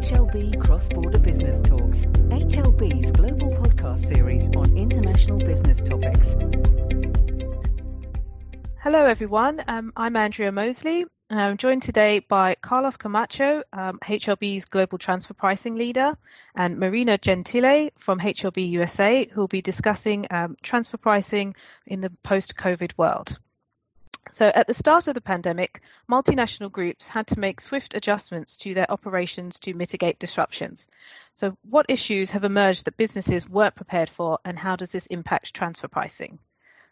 HLB Cross Border Business Talks, HLB's global podcast series on international business topics. Hello, everyone. Um, I'm Andrea Mosley. I'm joined today by Carlos Camacho, um, HLB's Global Transfer Pricing Leader, and Marina Gentile from HLB USA, who will be discussing um, transfer pricing in the post COVID world. So, at the start of the pandemic, multinational groups had to make swift adjustments to their operations to mitigate disruptions. So, what issues have emerged that businesses weren't prepared for, and how does this impact transfer pricing?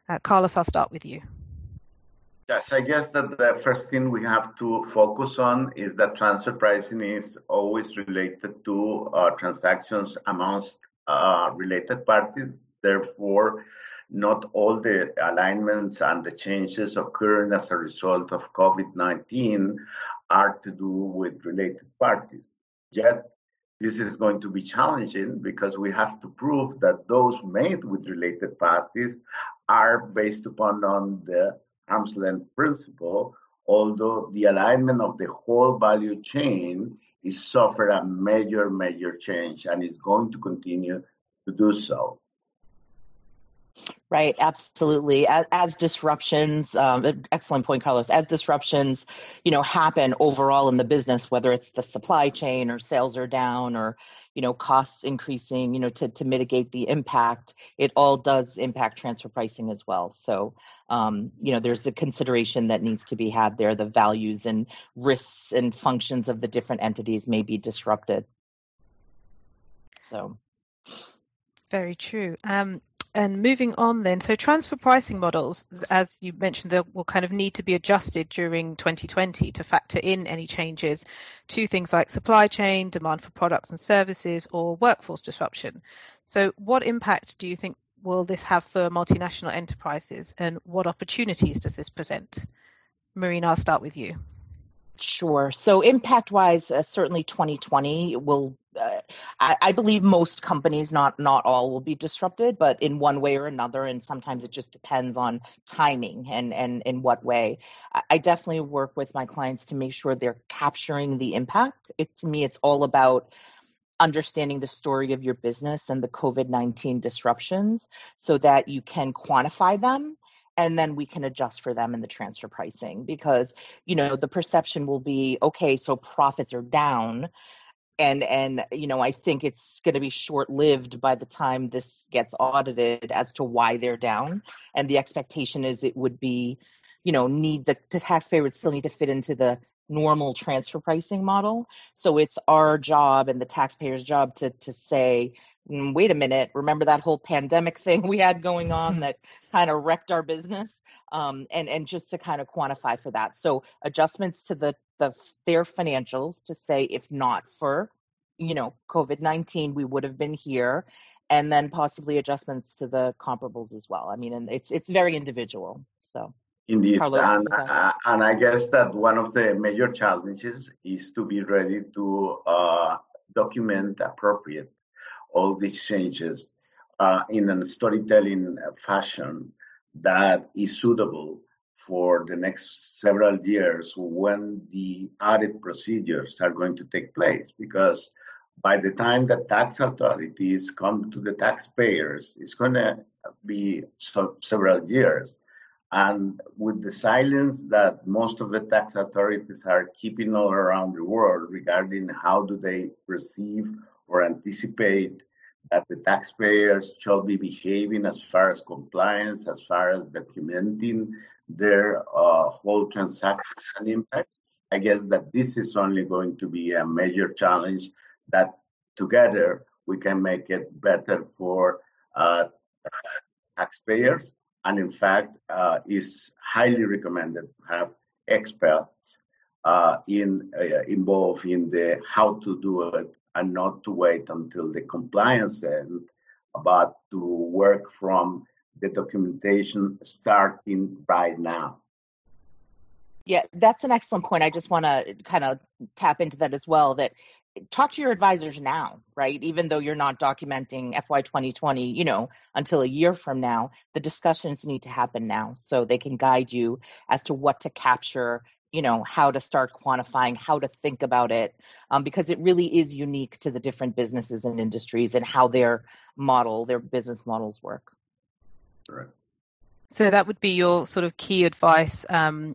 Uh, Carlos, I'll start with you. Yes, I guess that the first thing we have to focus on is that transfer pricing is always related to uh, transactions amongst uh, related parties. Therefore, not all the alignments and the changes occurring as a result of COVID-19 are to do with related parties. Yet, this is going to be challenging because we have to prove that those made with related parties are based upon on the arm's length principle, although the alignment of the whole value chain is suffered a major, major change and is going to continue to do so. Right, absolutely. As, as disruptions, um, excellent point, Carlos. As disruptions, you know, happen overall in the business, whether it's the supply chain or sales are down or you know costs increasing, you know, to to mitigate the impact, it all does impact transfer pricing as well. So, um, you know, there's a consideration that needs to be had there. The values and risks and functions of the different entities may be disrupted. So. Very true. Um, and moving on then, so transfer pricing models, as you mentioned, they will kind of need to be adjusted during 2020 to factor in any changes to things like supply chain, demand for products and services, or workforce disruption. So, what impact do you think will this have for multinational enterprises, and what opportunities does this present? Marina, I'll start with you. Sure. So, impact wise, uh, certainly 2020 will uh, I, I, believe most companies, not not all, will be disrupted, but in one way or another, and sometimes it just depends on timing and and in what way. I, I definitely work with my clients to make sure they're capturing the impact. It to me, it's all about understanding the story of your business and the COVID nineteen disruptions, so that you can quantify them and then we can adjust for them in the transfer pricing because you know the perception will be okay so profits are down. And and you know i think it's going to be short lived by the time this gets audited as to why they're down. And the expectation is it would be you know need the, the taxpayer would still need to fit into the normal transfer pricing model so it's our job and the taxpayer's job to to say mm, wait a minute remember that whole pandemic thing we had going on that kind of wrecked our business um, and and just to kind of quantify for that. So adjustments to the the their financials to say if not for you know COVID nineteen, we would have been here, and then possibly adjustments to the comparables as well. I mean, and it's it's very individual. So. Indeed, Carlos, and, uh, and I guess that one of the major challenges is to be ready to uh, document appropriate all these changes uh, in a storytelling fashion that is suitable for the next several years when the audit procedures are going to take place because by the time the tax authorities come to the taxpayers, it's going to be so, several years. And with the silence that most of the tax authorities are keeping all around the world regarding how do they perceive or anticipate that the taxpayers shall be behaving as far as compliance, as far as documenting their uh, whole transactions and impacts. I guess that this is only going to be a major challenge that together we can make it better for uh, taxpayers. And in fact, uh, is highly recommended to have experts uh, in uh, involved in the how to do it and not to wait until the compliance end, but to work from the documentation starting right now. Yeah, that's an excellent point. I just want to kind of tap into that as well. That talk to your advisors now, right? Even though you're not documenting FY 2020, you know, until a year from now, the discussions need to happen now so they can guide you as to what to capture you know how to start quantifying how to think about it um, because it really is unique to the different businesses and industries and how their model their business models work right so that would be your sort of key advice um,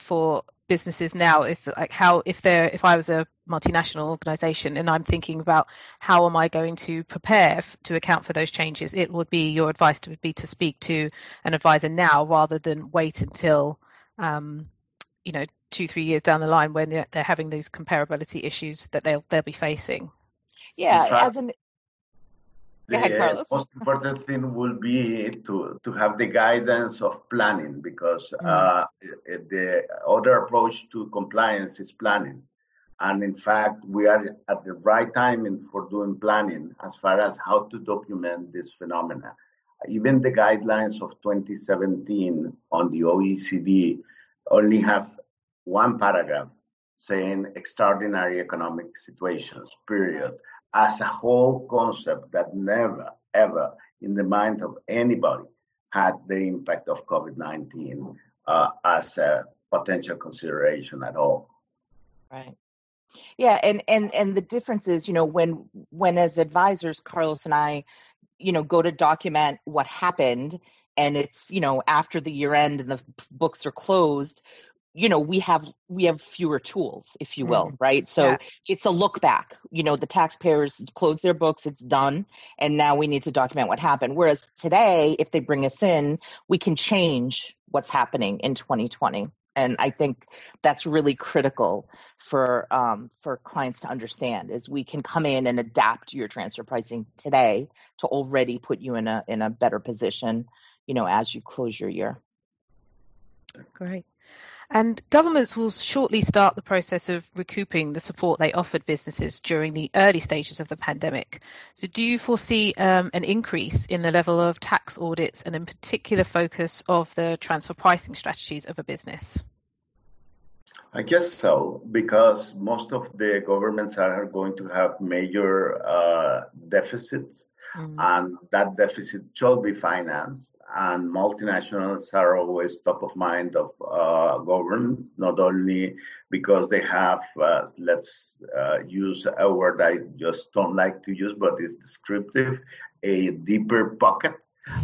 for businesses now if like how if they're if i was a multinational organization and i'm thinking about how am i going to prepare f- to account for those changes it would be your advice to, would be to speak to an advisor now rather than wait until um, you know two three years down the line when they're, they're having these comparability issues that they'll they'll be facing. Yeah as an the most important thing will be to, to have the guidance of planning because mm. uh, the other approach to compliance is planning. And in fact, we are at the right timing for doing planning as far as how to document this phenomena. Even the guidelines of 2017 on the OECD only have one paragraph saying extraordinary economic situations, period, as a whole concept that never, ever in the mind of anybody had the impact of COVID 19 uh, as a potential consideration at all. Right. Yeah, and and and the difference is, you know, when when as advisors, Carlos and I, you know, go to document what happened, and it's you know after the year end and the books are closed, you know we have we have fewer tools if you will mm. right so yeah. it's a look back you know the taxpayers close their books it's done and now we need to document what happened whereas today if they bring us in we can change what's happening in 2020 and i think that's really critical for um, for clients to understand is we can come in and adapt your transfer pricing today to already put you in a in a better position you know as you close your year great and governments will shortly start the process of recouping the support they offered businesses during the early stages of the pandemic. So, do you foresee um, an increase in the level of tax audits and, in particular, focus of the transfer pricing strategies of a business? I guess so, because most of the governments are going to have major uh, deficits, mm. and that deficit should be financed and multinationals are always top of mind of uh, governments, not only because they have, uh, let's uh, use a word I just don't like to use, but it's descriptive, a deeper pocket,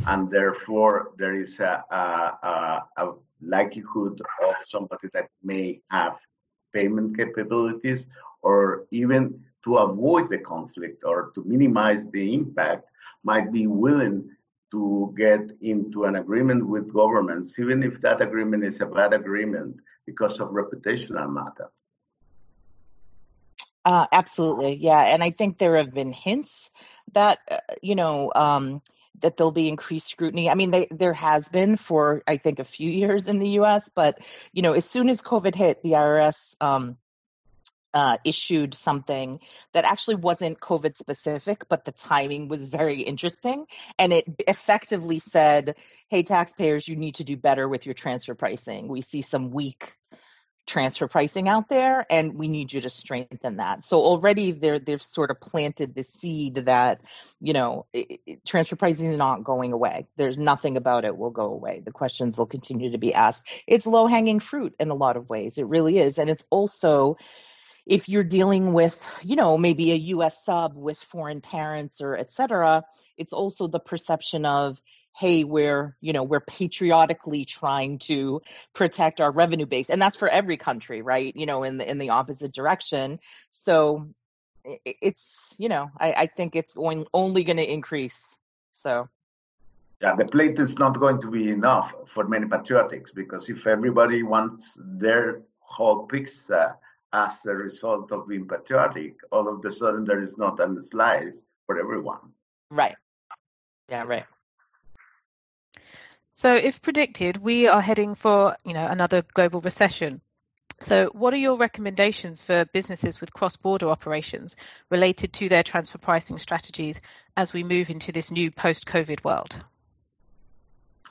and therefore there is a, a, a likelihood of somebody that may have payment capabilities or even to avoid the conflict or to minimize the impact might be willing to get into an agreement with governments, even if that agreement is a bad agreement because of reputational matters. Uh, absolutely, yeah, and I think there have been hints that uh, you know um, that there'll be increased scrutiny. I mean, they, there has been for I think a few years in the U.S., but you know, as soon as COVID hit, the IRS um, uh, issued something that actually wasn't COVID specific, but the timing was very interesting. And it effectively said, hey, taxpayers, you need to do better with your transfer pricing. We see some weak transfer pricing out there and we need you to strengthen that. So already they're they've sort of planted the seed that you know it, it, transfer pricing is not going away. There's nothing about it will go away. The questions will continue to be asked. It's low hanging fruit in a lot of ways. It really is. And it's also if you're dealing with, you know, maybe a US sub with foreign parents or et cetera, it's also the perception of, hey, we're, you know, we're patriotically trying to protect our revenue base. And that's for every country, right? You know, in the in the opposite direction. So it's, you know, I, I think it's going only gonna increase. So yeah, the plate is not going to be enough for many patriotics because if everybody wants their whole pizza as a result of being patriotic, all of a sudden there is not a slice for everyone. Right. Yeah, right. So if predicted, we are heading for, you know, another global recession. So what are your recommendations for businesses with cross-border operations related to their transfer pricing strategies as we move into this new post-COVID world?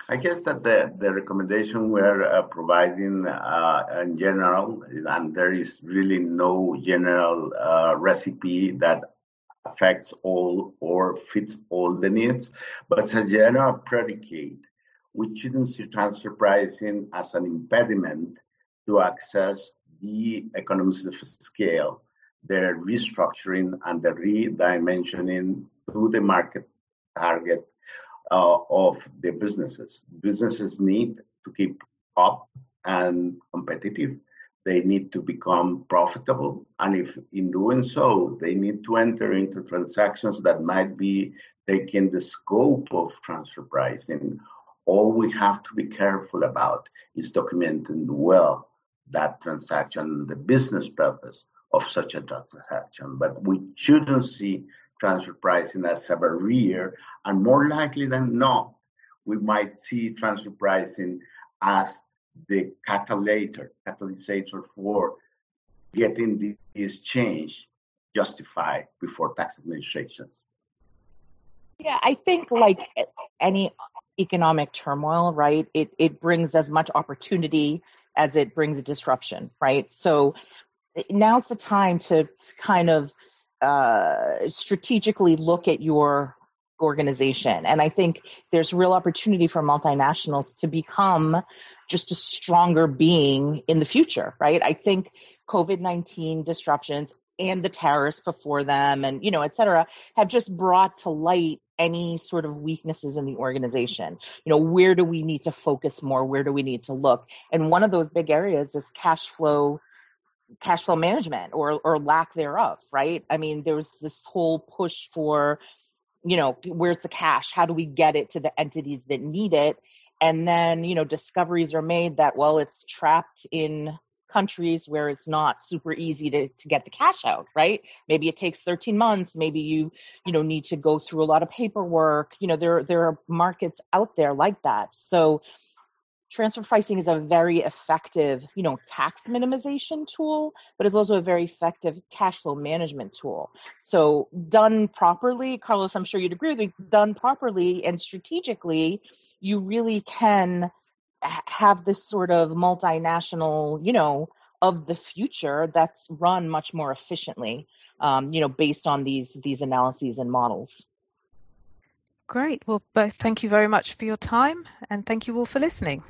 I guess that the, the recommendation we're uh, providing uh, in general, and there is really no general uh, recipe that affects all or fits all the needs, but it's a general predicate. We shouldn't see transfer pricing as an impediment to access the economies of scale, their restructuring and the redimensioning to the market target uh, of the businesses. Businesses need to keep up and competitive. They need to become profitable. And if in doing so, they need to enter into transactions that might be taking the scope of transfer pricing, all we have to be careful about is documenting well that transaction, the business purpose of such a transaction. But we shouldn't see transfer pricing as a barrier, and more likely than not, we might see transfer pricing as the catalysator, catalysator for getting this change justified before tax administrations. Yeah, I think like any economic turmoil, right? It it brings as much opportunity as it brings a disruption, right? So now's the time to kind of uh, strategically look at your organization. And I think there's real opportunity for multinationals to become just a stronger being in the future, right? I think COVID 19 disruptions and the tariffs before them and, you know, et cetera, have just brought to light any sort of weaknesses in the organization. You know, where do we need to focus more? Where do we need to look? And one of those big areas is cash flow cash flow management or or lack thereof, right? I mean, there was this whole push for you know, where's the cash? How do we get it to the entities that need it? And then, you know, discoveries are made that well, it's trapped in countries where it's not super easy to, to get the cash out, right? Maybe it takes 13 months. Maybe you, you know, need to go through a lot of paperwork. You know, there, there are markets out there like that. So transfer pricing is a very effective, you know, tax minimization tool, but it's also a very effective cash flow management tool. So done properly, Carlos, I'm sure you'd agree with me, done properly and strategically, you really can have this sort of multinational, you know, of the future that's run much more efficiently, um, you know, based on these these analyses and models. Great. Well, both thank you very much for your time, and thank you all for listening.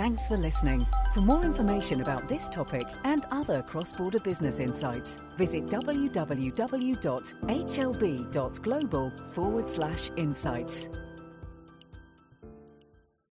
Thanks for listening. For more information about this topic and other cross border business insights, visit www.hlb.global forward slash insights.